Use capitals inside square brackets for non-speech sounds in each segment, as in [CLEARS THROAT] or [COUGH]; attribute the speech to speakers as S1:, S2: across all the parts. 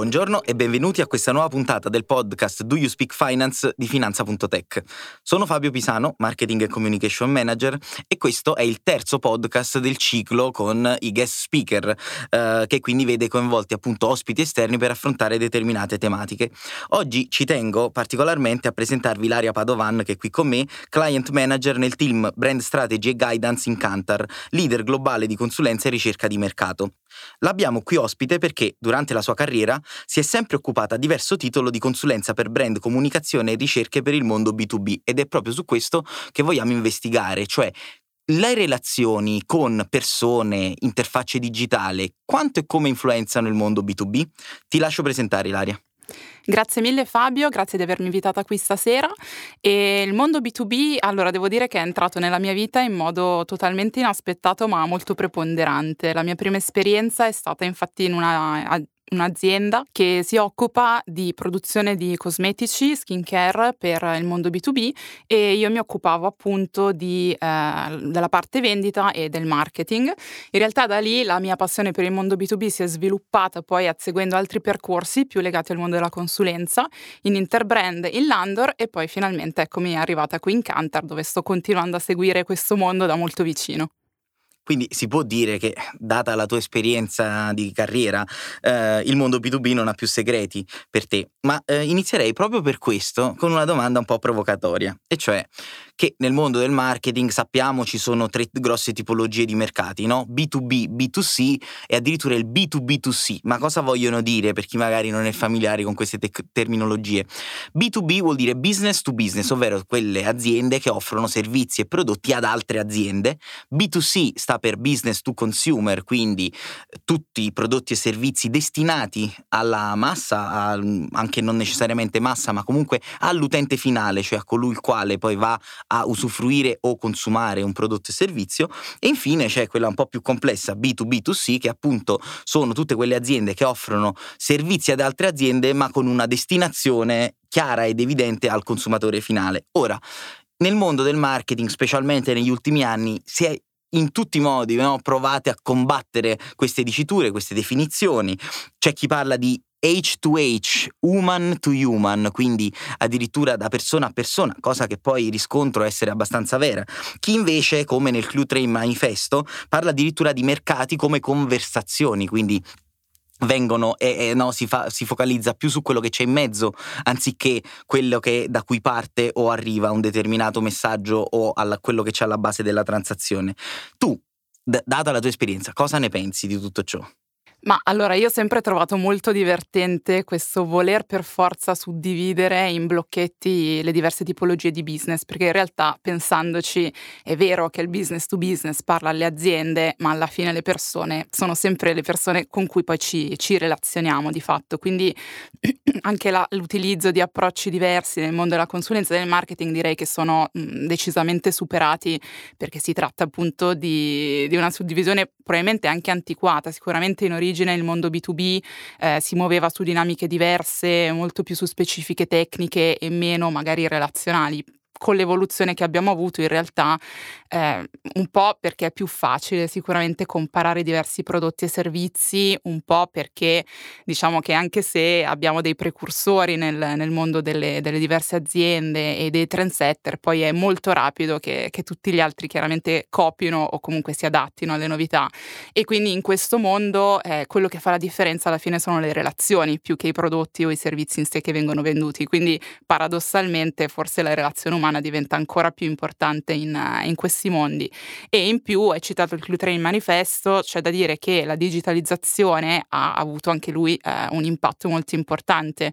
S1: Buongiorno e benvenuti a questa nuova puntata del podcast Do You Speak Finance di Finanza.tech. Sono Fabio Pisano, Marketing e Communication Manager e questo è il terzo podcast del ciclo con i guest speaker, eh, che quindi vede coinvolti appunto ospiti esterni per affrontare determinate tematiche. Oggi ci tengo particolarmente a presentarvi Ilaria Padovan che è qui con me, Client Manager nel team Brand Strategy e Guidance in Kantar, leader globale di consulenza e ricerca di mercato. L'abbiamo qui ospite perché, durante la sua carriera, si è sempre occupata a diverso titolo di consulenza per brand, comunicazione e ricerche per il mondo B2B ed è proprio su questo che vogliamo investigare, cioè le relazioni con persone, interfacce digitali, quanto e come influenzano il mondo B2B? Ti lascio presentare, Ilaria.
S2: Grazie mille Fabio, grazie di avermi invitata qui stasera. E il mondo B2B, allora devo dire che è entrato nella mia vita in modo totalmente inaspettato ma molto preponderante. La mia prima esperienza è stata infatti in una un'azienda che si occupa di produzione di cosmetici, skincare per il mondo B2B e io mi occupavo appunto di, eh, della parte vendita e del marketing. In realtà da lì la mia passione per il mondo B2B si è sviluppata poi seguendo altri percorsi più legati al mondo della consulenza, in Interbrand, in Landor e poi finalmente eccomi arrivata qui in Cantar dove sto continuando a seguire questo mondo da molto vicino.
S1: Quindi si può dire che, data la tua esperienza di carriera, eh, il mondo B2B non ha più segreti per te. Ma eh, inizierei proprio per questo con una domanda un po' provocatoria, e cioè che nel mondo del marketing sappiamo ci sono tre grosse tipologie di mercati, no? B2B, B2C e addirittura il B2B2C. Ma cosa vogliono dire per chi magari non è familiare con queste te- terminologie? B2B vuol dire business to business, ovvero quelle aziende che offrono servizi e prodotti ad altre aziende. B2C sta per business to consumer, quindi tutti i prodotti e servizi destinati alla massa, a, anche non necessariamente massa, ma comunque all'utente finale, cioè a colui il quale poi va a usufruire o consumare un prodotto e servizio e infine c'è quella un po' più complessa B2B2C che appunto sono tutte quelle aziende che offrono servizi ad altre aziende ma con una destinazione chiara ed evidente al consumatore finale. Ora, nel mondo del marketing, specialmente negli ultimi anni, si è in tutti i modi no? provate a combattere queste diciture, queste definizioni. C'è chi parla di H2H, human to human, quindi addirittura da persona a persona, cosa che poi riscontro essere abbastanza vera. Chi invece, come nel Clue Train Manifesto, parla addirittura di mercati come conversazioni, quindi vengono e, e no, si, si, focalizza più su quello che c'è in mezzo anziché quello che, da cui parte o arriva un determinato messaggio o alla, quello che c'è alla base della transazione. Tu, d- data la tua esperienza, cosa ne pensi di tutto ciò?
S2: Ma allora io ho sempre trovato molto divertente questo voler per forza suddividere in blocchetti le diverse tipologie di business, perché in realtà pensandoci è vero che il business to business parla alle aziende, ma alla fine le persone sono sempre le persone con cui poi ci, ci relazioniamo di fatto. Quindi [CLEARS THROAT] anche la, l'utilizzo di approcci diversi nel mondo della consulenza e del marketing direi che sono mh, decisamente superati perché si tratta appunto di, di una suddivisione probabilmente anche antiquata, sicuramente in origine origine il mondo B2B eh, si muoveva su dinamiche diverse, molto più su specifiche tecniche e meno magari relazionali. Con l'evoluzione che abbiamo avuto in realtà eh, un po' perché è più facile sicuramente comparare diversi prodotti e servizi, un po' perché diciamo che anche se abbiamo dei precursori nel, nel mondo delle, delle, diverse aziende e dei trendsetter, poi è molto rapido che, che, tutti gli altri chiaramente copino o comunque si adattino alle novità. E quindi in questo mondo eh, quello che fa la differenza alla fine sono le relazioni più che i prodotti o i servizi in sé che vengono venduti. Quindi paradossalmente forse la relazione umana diventa ancora più importante in, in questi mondi. E in più, hai citato il Clutrain Manifesto, c'è da dire che la digitalizzazione ha avuto anche lui eh, un impatto molto importante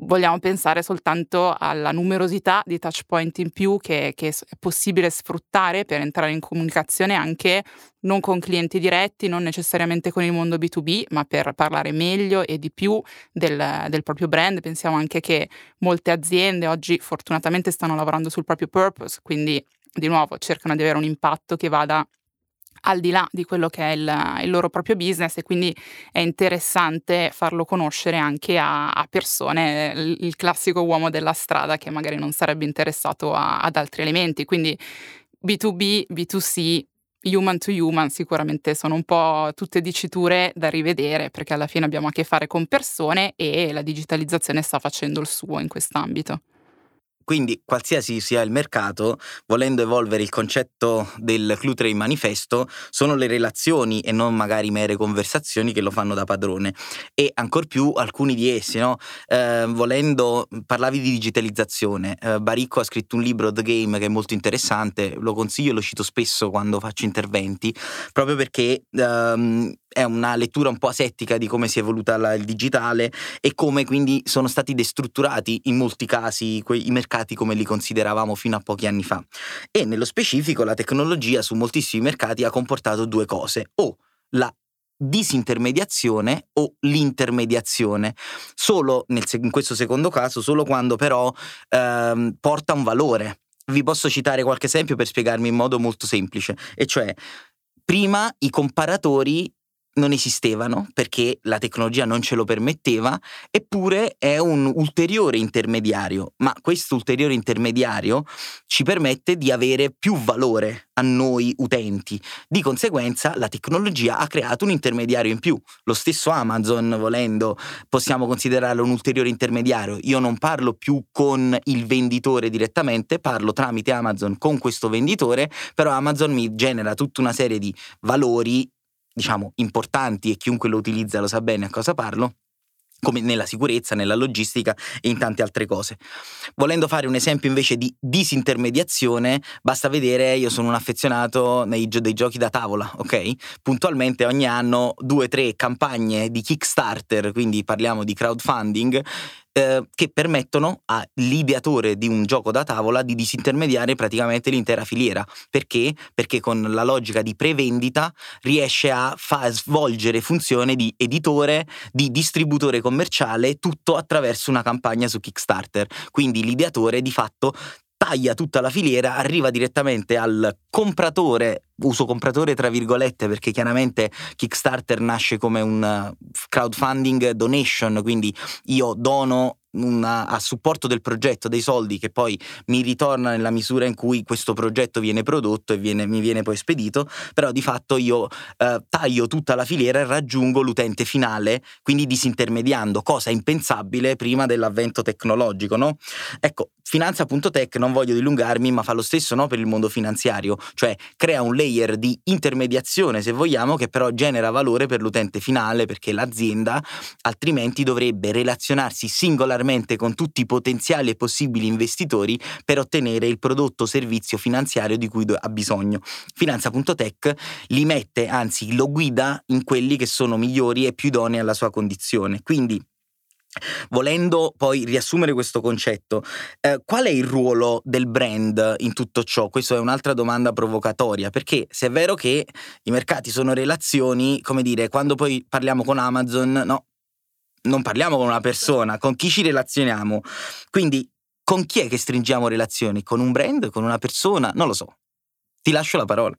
S2: vogliamo pensare soltanto alla numerosità di touch point in più che, che, è possibile sfruttare per entrare in comunicazione anche non con clienti diretti, non necessariamente con il mondo B2B, ma per parlare meglio e di più del, del proprio brand. Pensiamo anche che molte aziende oggi fortunatamente stanno lavorando sul proprio purpose, quindi di nuovo cercano di avere un impatto che vada al di là di quello che è il, il, loro proprio business e quindi è interessante farlo conoscere anche a, a persone, il, il, classico uomo della strada che magari non sarebbe interessato a, ad altri elementi. Quindi B2B, B2C human to human sicuramente sono un po' tutte diciture da rivedere perché alla fine abbiamo a che fare con persone e la digitalizzazione sta facendo il suo in quest'ambito.
S1: Quindi, qualsiasi sia il mercato, volendo evolvere il concetto del Clutre manifesto, sono le relazioni e non magari mere conversazioni che lo fanno da padrone. E ancor più alcuni di essi, no? eh, volendo, parlavi di digitalizzazione. Eh, Baricco ha scritto un libro, The Game, che è molto interessante, lo consiglio e lo cito spesso quando faccio interventi, proprio perché ehm, è una lettura un po' asettica di come si è evoluta la, il digitale e come quindi sono stati destrutturati in molti casi quei, i mercati come li consideravamo fino a pochi anni fa. E nello specifico la tecnologia su moltissimi mercati ha comportato due cose, o la disintermediazione o l'intermediazione, solo nel, in questo secondo caso, solo quando però ehm, porta un valore. Vi posso citare qualche esempio per spiegarmi in modo molto semplice, e cioè prima i comparatori non esistevano perché la tecnologia non ce lo permetteva, eppure è un ulteriore intermediario, ma questo ulteriore intermediario ci permette di avere più valore a noi utenti. Di conseguenza la tecnologia ha creato un intermediario in più. Lo stesso Amazon, volendo, possiamo considerarlo un ulteriore intermediario. Io non parlo più con il venditore direttamente, parlo tramite Amazon con questo venditore, però Amazon mi genera tutta una serie di valori diciamo, importanti e chiunque lo utilizza lo sa bene a cosa parlo, come nella sicurezza, nella logistica e in tante altre cose. Volendo fare un esempio invece di disintermediazione, basta vedere, io sono un affezionato nei, dei giochi da tavola, ok? Puntualmente ogni anno due o tre campagne di Kickstarter, quindi parliamo di crowdfunding, eh, che permettono all'ideatore di un gioco da tavola di disintermediare praticamente l'intera filiera. Perché? Perché con la logica di prevendita riesce a far svolgere funzione di editore, di distributore commerciale, tutto attraverso una campagna su Kickstarter. Quindi l'ideatore di fatto taglia tutta la filiera, arriva direttamente al compratore, uso compratore tra virgolette perché chiaramente Kickstarter nasce come un crowdfunding donation, quindi io dono una, a supporto del progetto dei soldi che poi mi ritorna nella misura in cui questo progetto viene prodotto e viene, mi viene poi spedito, però di fatto io eh, taglio tutta la filiera e raggiungo l'utente finale, quindi disintermediando, cosa impensabile prima dell'avvento tecnologico. No? Ecco, Finanza.tech non voglio dilungarmi, ma fa lo stesso no, per il mondo finanziario, cioè crea un layer di intermediazione, se vogliamo, che però genera valore per l'utente finale, perché l'azienda altrimenti dovrebbe relazionarsi singolarmente regolarmente con tutti i potenziali e possibili investitori per ottenere il prodotto o servizio finanziario di cui ha bisogno. Finanza.tech li mette, anzi lo guida in quelli che sono migliori e più idonei alla sua condizione. Quindi Volendo poi riassumere questo concetto, eh, qual è il ruolo del brand in tutto ciò? Questa è un'altra domanda provocatoria, perché se è vero che i mercati sono relazioni, come dire, quando poi parliamo con Amazon, no, non parliamo con una persona, con chi ci relazioniamo. Quindi con chi è che stringiamo relazioni? Con un brand, con una persona? Non lo so. Ti lascio la parola.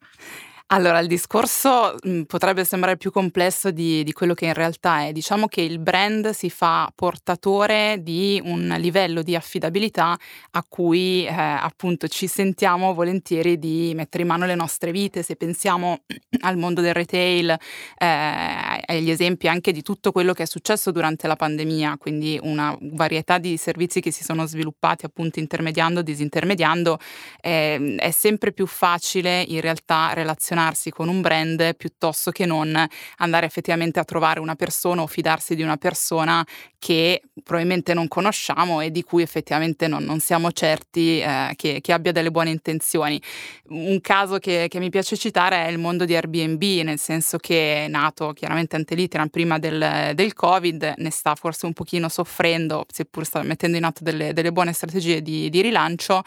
S2: Allora, il discorso mh, potrebbe sembrare più complesso di, di, quello che in realtà è. Diciamo che il brand si fa portatore di un livello di affidabilità a cui eh, appunto ci sentiamo volentieri di mettere in mano le nostre vite. Se pensiamo [CLEARS THROAT] al mondo del retail, eh, agli esempi anche di tutto quello che è successo durante la pandemia, quindi una varietà di servizi che si sono sviluppati appunto intermediando, disintermediando, eh, è sempre più facile in realtà relazionare relazionarsi con un brand piuttosto che non andare effettivamente a trovare una persona o fidarsi di una persona che probabilmente non conosciamo e di cui effettivamente non, non siamo certi eh, che, che, abbia delle buone intenzioni. Un caso che, che, mi piace citare è il mondo di Airbnb, nel senso che è nato chiaramente Anteliteran prima del, del Covid, ne sta forse un pochino soffrendo, seppur sta mettendo in atto delle, delle buone strategie di, di rilancio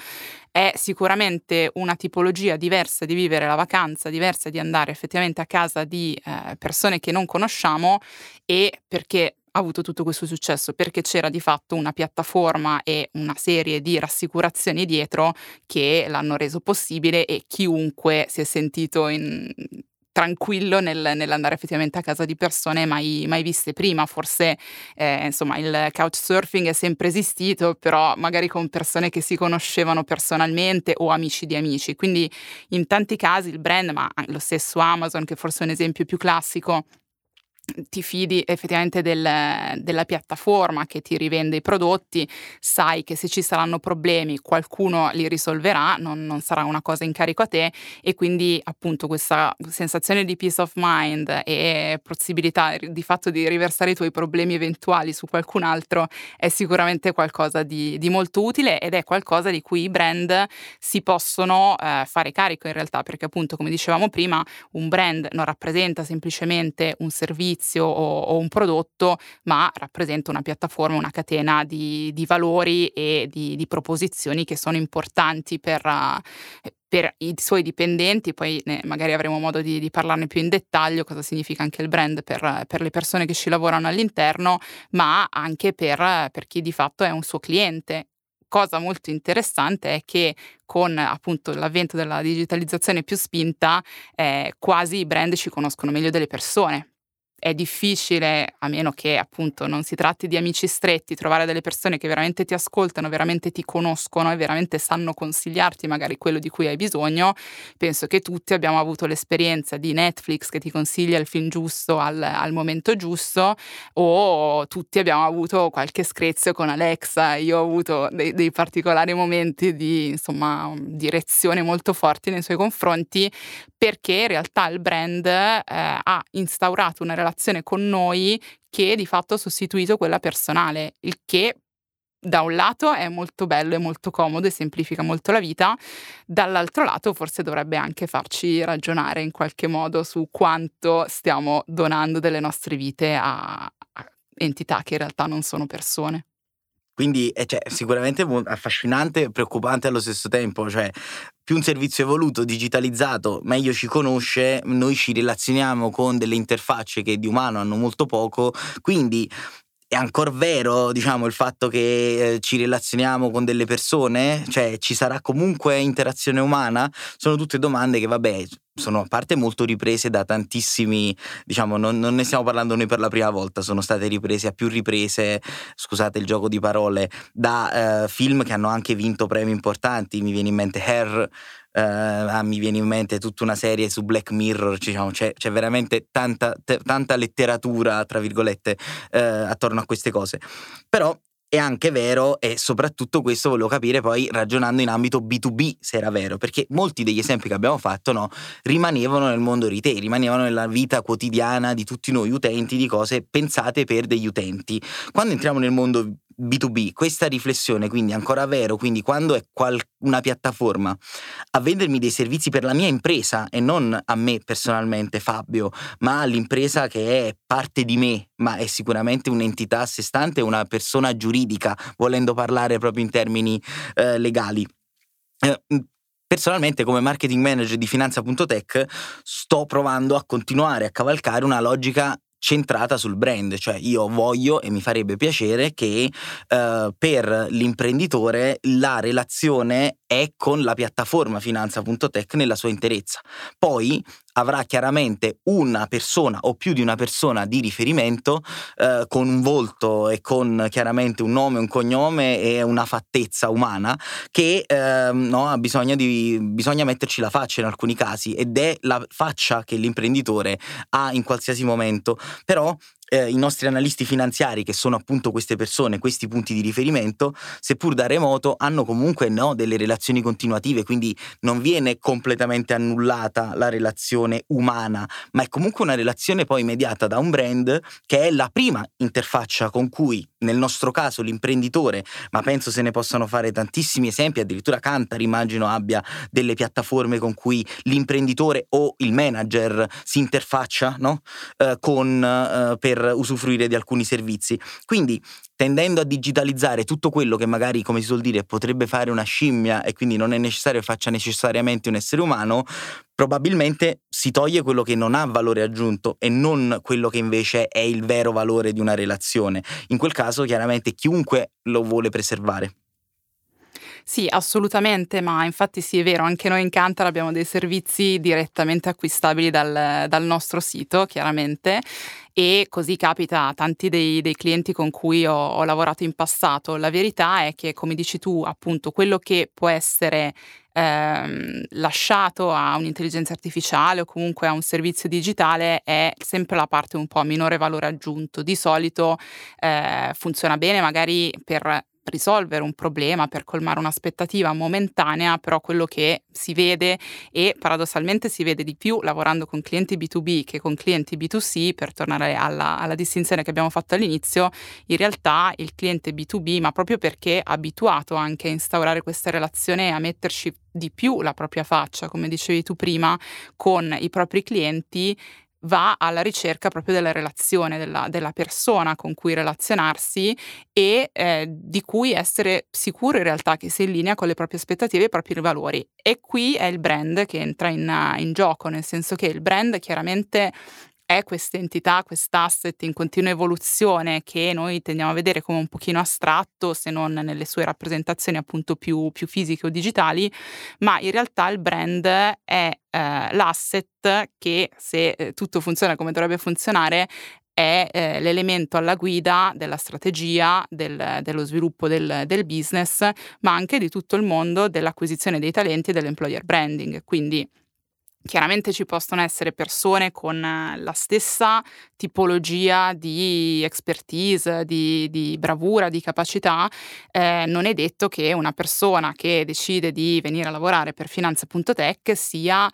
S2: è sicuramente una tipologia diversa di vivere la vacanza, diversa di andare effettivamente a casa di eh, persone che non conosciamo e perché ha avuto tutto questo successo perché c'era di fatto una piattaforma e una serie di rassicurazioni dietro che l'hanno reso possibile e chiunque si è sentito in tranquillo nel, nell'andare effettivamente a casa di persone mai, mai viste prima. Forse eh, insomma il couchsurfing è sempre esistito, però magari con persone che si conoscevano personalmente o amici di amici. Quindi in tanti casi il brand, ma lo stesso Amazon, che forse è un esempio più classico, ti fidi effettivamente del, della piattaforma che ti rivende i prodotti, sai che se ci saranno problemi qualcuno li risolverà, non, non, sarà una cosa in carico a te e quindi appunto questa sensazione di peace of mind e possibilità di fatto di riversare i tuoi problemi eventuali su qualcun altro è sicuramente qualcosa di, di molto utile ed è qualcosa di cui i brand si possono eh, fare carico in realtà perché appunto come dicevamo prima un brand non rappresenta semplicemente un servizio servizio o, o, un prodotto, ma rappresenta una piattaforma, una catena di, di valori e di, di, proposizioni che sono importanti per, per i suoi dipendenti, poi ne, magari avremo modo di, di, parlarne più in dettaglio, cosa significa anche il brand per, per, le persone che ci lavorano all'interno, ma anche per, per chi di fatto è un suo cliente. Cosa molto interessante è che con appunto l'avvento della digitalizzazione più spinta, eh, quasi i brand ci conoscono meglio delle persone, è difficile, a meno che appunto non si tratti di amici stretti, trovare delle persone che veramente ti ascoltano, veramente ti conoscono e veramente sanno consigliarti magari quello di cui hai bisogno. Penso che tutti abbiamo avuto l'esperienza di Netflix che ti consiglia il film giusto al, al momento giusto o tutti abbiamo avuto qualche screzio con Alexa. Io ho avuto dei, dei particolari momenti di insomma direzione molto forti nei suoi confronti perché in realtà il brand eh, ha instaurato una relazione con noi che di fatto ha sostituito quella personale, il che da un lato è molto bello e molto comodo e semplifica molto la vita, dall'altro lato forse dovrebbe anche farci ragionare in qualche modo su quanto stiamo donando delle nostre vite a, a entità che in realtà non sono persone.
S1: Quindi è cioè, sicuramente affascinante e preoccupante allo stesso tempo, cioè più un servizio evoluto, digitalizzato, meglio ci conosce, noi ci relazioniamo con delle interfacce che di umano hanno molto poco, quindi è ancora vero, diciamo, il fatto che eh, ci relazioniamo con delle persone? Cioè, ci sarà comunque interazione umana? Sono tutte domande che, vabbè, sono a parte molto riprese da tantissimi, diciamo, non, non, ne stiamo parlando noi per la prima volta, sono state riprese a più riprese, scusate il gioco di parole, da eh, film che hanno anche vinto premi importanti, mi viene in mente Hair, eh, ah, mi viene in mente tutta una serie su Black Mirror, diciamo, c'è, c'è, veramente tanta, t- tanta letteratura, tra virgolette, eh, attorno a queste cose. Però è anche vero e soprattutto questo volevo capire poi ragionando in ambito B2B se era vero, perché molti degli esempi che abbiamo fatto no, rimanevano nel mondo retail, rimanevano nella vita quotidiana di tutti noi utenti, di cose pensate per degli utenti. Quando entriamo nel mondo B2B, questa riflessione quindi è ancora vero, quindi quando è qual- una piattaforma a vendermi dei servizi per la mia impresa e non a me personalmente Fabio, ma all'impresa che è parte di me, ma è sicuramente un'entità a sé stante, una persona giuridica, volendo parlare proprio in termini eh, legali. Eh, Personalmente come marketing manager di finanza.tech sto provando a continuare a cavalcare una logica centrata sul brand, cioè io voglio e mi farebbe piacere che uh, per l'imprenditore la relazione è con la piattaforma finanza.tech nella sua interezza. Poi avrà chiaramente una persona o più di una persona di riferimento eh, con un volto e con chiaramente un nome, un cognome e una fattezza umana che eh, no, bisogna, di, bisogna metterci la faccia in alcuni casi ed è la faccia che l'imprenditore ha in qualsiasi momento. Però eh, i nostri analisti finanziari, che sono appunto queste persone, questi punti di riferimento, seppur da remoto, hanno comunque no, delle relazioni continuative, quindi non viene completamente annullata la relazione umana, ma è comunque una relazione poi mediata da un brand che è la prima interfaccia con cui, nel nostro caso, l'imprenditore, ma penso se ne possano fare tantissimi esempi, addirittura Cantar immagino abbia delle piattaforme con cui l'imprenditore o il manager si interfaccia no? eh, con, eh, per per usufruire di alcuni servizi. Quindi tendendo a digitalizzare tutto quello che magari, come si suol dire, potrebbe fare una scimmia e quindi non è necessario che faccia necessariamente un essere umano, probabilmente si toglie quello che non ha valore aggiunto e non quello che invece è il vero valore di una relazione. In quel caso chiaramente chiunque lo vuole preservare.
S2: Sì, assolutamente, ma infatti sì, è vero, anche noi in Cantar abbiamo dei servizi direttamente acquistabili dal, dal nostro sito, chiaramente, e così capita a tanti dei, dei clienti con cui ho, ho, lavorato in passato. La verità è che, come dici tu, appunto, quello che può essere ehm, lasciato a un'intelligenza artificiale o comunque a un servizio digitale è sempre la parte un po' a minore valore aggiunto. Di solito eh, funziona bene magari per risolvere un problema, per colmare un'aspettativa momentanea, però quello che si vede e paradossalmente si vede di più lavorando con clienti B2B che con clienti B2C, per tornare alla, alla distinzione che abbiamo fatto all'inizio, in realtà il cliente B2B, ma proprio perché è abituato anche a instaurare questa relazione e a metterci di più la propria faccia, come dicevi tu prima, con i propri clienti, va alla ricerca proprio della relazione, della, della persona con cui relazionarsi e eh, di cui essere sicuro in realtà che sia in linea con le proprie aspettative e i propri valori. E qui è il brand che entra in, in gioco, nel senso che il brand chiaramente è questa entità, quest'asset in continua evoluzione che noi tendiamo a vedere come un pochino astratto, se non nelle sue rappresentazioni appunto più, più fisiche o digitali, ma in realtà il brand è eh, l'asset che se eh, tutto funziona come dovrebbe funzionare è eh, l'elemento alla guida della strategia, del, dello sviluppo del, del, business, ma anche di tutto il mondo dell'acquisizione dei talenti e dell'employer branding. Quindi Chiaramente ci possono essere persone con la stessa tipologia di expertise, di, di bravura, di capacità. Eh, non è detto che una persona che decide di venire a lavorare per finanza.tech sia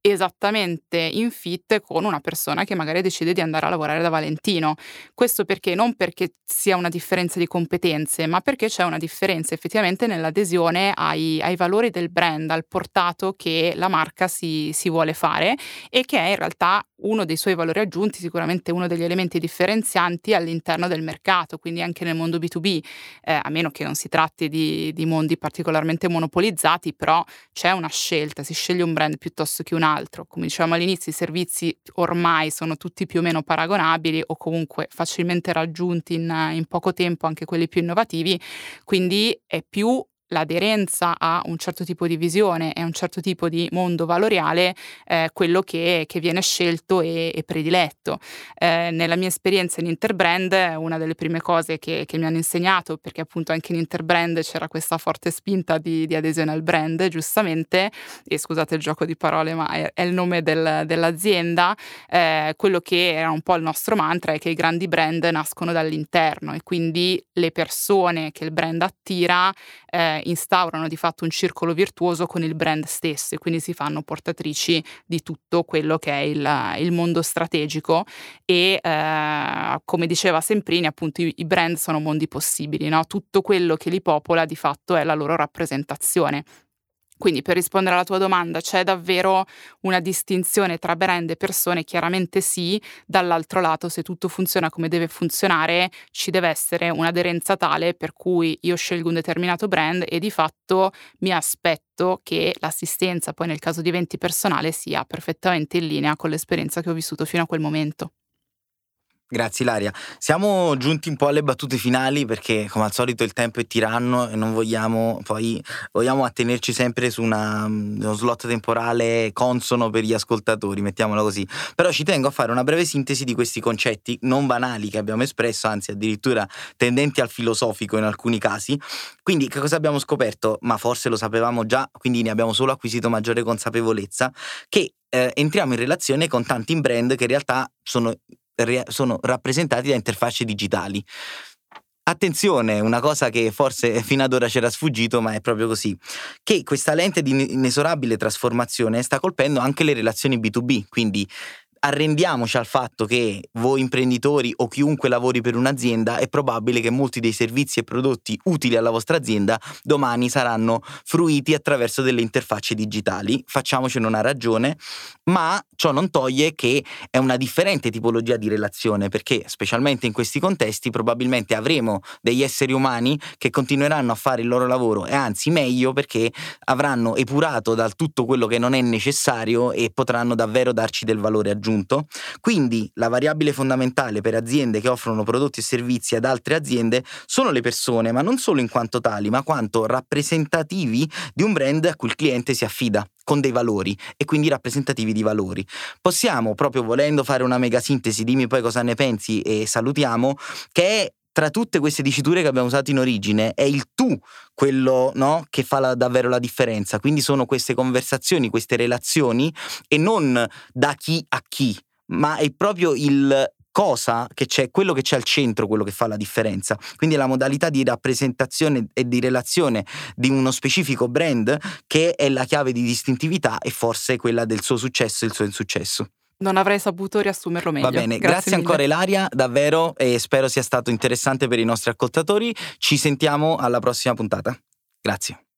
S2: esattamente in fit con una persona che magari decide di andare a lavorare da Valentino. Questo perché non perché sia una differenza di competenze, ma perché c'è una differenza effettivamente nell'adesione ai, ai valori del brand, al portato che la marca si, si vuole fare e che è in realtà uno dei suoi valori aggiunti, sicuramente uno degli elementi differenzianti all'interno del mercato, quindi anche nel mondo B2B, eh, a meno che non si tratti di, di mondi particolarmente monopolizzati, però c'è una scelta, si sceglie un brand piuttosto che un altro. Come dicevamo all'inizio, i servizi ormai sono tutti più o meno paragonabili o comunque facilmente raggiunti in, in poco tempo, anche quelli più innovativi, quindi è più l'aderenza a un certo tipo di visione e a un certo tipo di mondo valoriale eh, quello che, che, viene scelto e, e prediletto. Eh, nella mia esperienza in Interbrand, una delle prime cose che, che, mi hanno insegnato, perché appunto anche in Interbrand c'era questa forte spinta di, di adesione al brand, giustamente, e scusate il gioco di parole, ma è, è il nome del, dell'azienda, eh, quello che era un po' il nostro mantra è che i grandi brand nascono dall'interno e quindi le persone che il brand attira instaurano di fatto un circolo virtuoso con il brand stesso e quindi si fanno portatrici di tutto quello che è il, il mondo strategico e eh, come diceva Semprini appunto i, i brand sono mondi possibili, no? tutto quello che li popola di fatto è la loro rappresentazione quindi per rispondere alla tua domanda, c'è davvero una distinzione tra brand e persone? Chiaramente sì, dall'altro lato se tutto funziona come deve funzionare ci deve essere un'aderenza tale per cui io scelgo un determinato brand e di fatto mi aspetto che l'assistenza poi nel caso di eventi personale sia perfettamente in linea con l'esperienza che ho vissuto fino a quel momento.
S1: Grazie Ilaria. Siamo giunti un po' alle battute finali perché come al solito il tempo è tiranno e non vogliamo poi vogliamo attenerci sempre su una, uno slot temporale consono per gli ascoltatori, mettiamola così. Però ci tengo a fare una breve sintesi di questi concetti non banali che abbiamo espresso, anzi addirittura tendenti al filosofico in alcuni casi. Quindi che cosa abbiamo scoperto? Ma forse lo sapevamo già, quindi ne abbiamo solo acquisito maggiore consapevolezza, che eh, entriamo in relazione con tanti brand che in realtà sono sono rappresentati da interfacce digitali. Attenzione, una cosa che forse fino ad ora c'era sfuggito, ma è proprio così, che questa lente di inesorabile trasformazione sta colpendo anche le relazioni B2B, quindi arrendiamoci al fatto che voi imprenditori o chiunque lavori per un'azienda è probabile che molti dei servizi e prodotti utili alla vostra azienda domani saranno fruiti attraverso delle interfacce digitali. Facciamocene una ragione, ma ciò non toglie che è una differente tipologia di relazione perché specialmente in questi contesti probabilmente avremo degli esseri umani che continueranno a fare il loro lavoro e anzi meglio perché avranno epurato dal tutto quello che non è necessario e potranno davvero darci del valore aggiunto aggiunto. Quindi la variabile fondamentale per aziende che offrono prodotti e servizi ad altre aziende sono le persone, ma non solo in quanto tali, ma quanto rappresentativi di un brand a cui il cliente si affida con dei valori e quindi rappresentativi di valori. Possiamo, proprio volendo fare una mega sintesi, dimmi poi cosa ne pensi e salutiamo, che è tra tutte queste diciture che abbiamo usato in origine è il tu quello no, che fa la, davvero la differenza. Quindi sono queste conversazioni, queste relazioni e non da chi a chi, ma è proprio il cosa che c'è, quello che c'è al centro, quello che fa la differenza. Quindi è la modalità di rappresentazione e di relazione di uno specifico brand che è la chiave di distintività e forse quella del suo successo e il suo insuccesso.
S2: Non avrei saputo riassumerlo meglio.
S1: Va bene, grazie, grazie ancora Ilaria, davvero, e spero sia stato interessante per i nostri ascoltatori. Ci sentiamo alla prossima puntata. Grazie.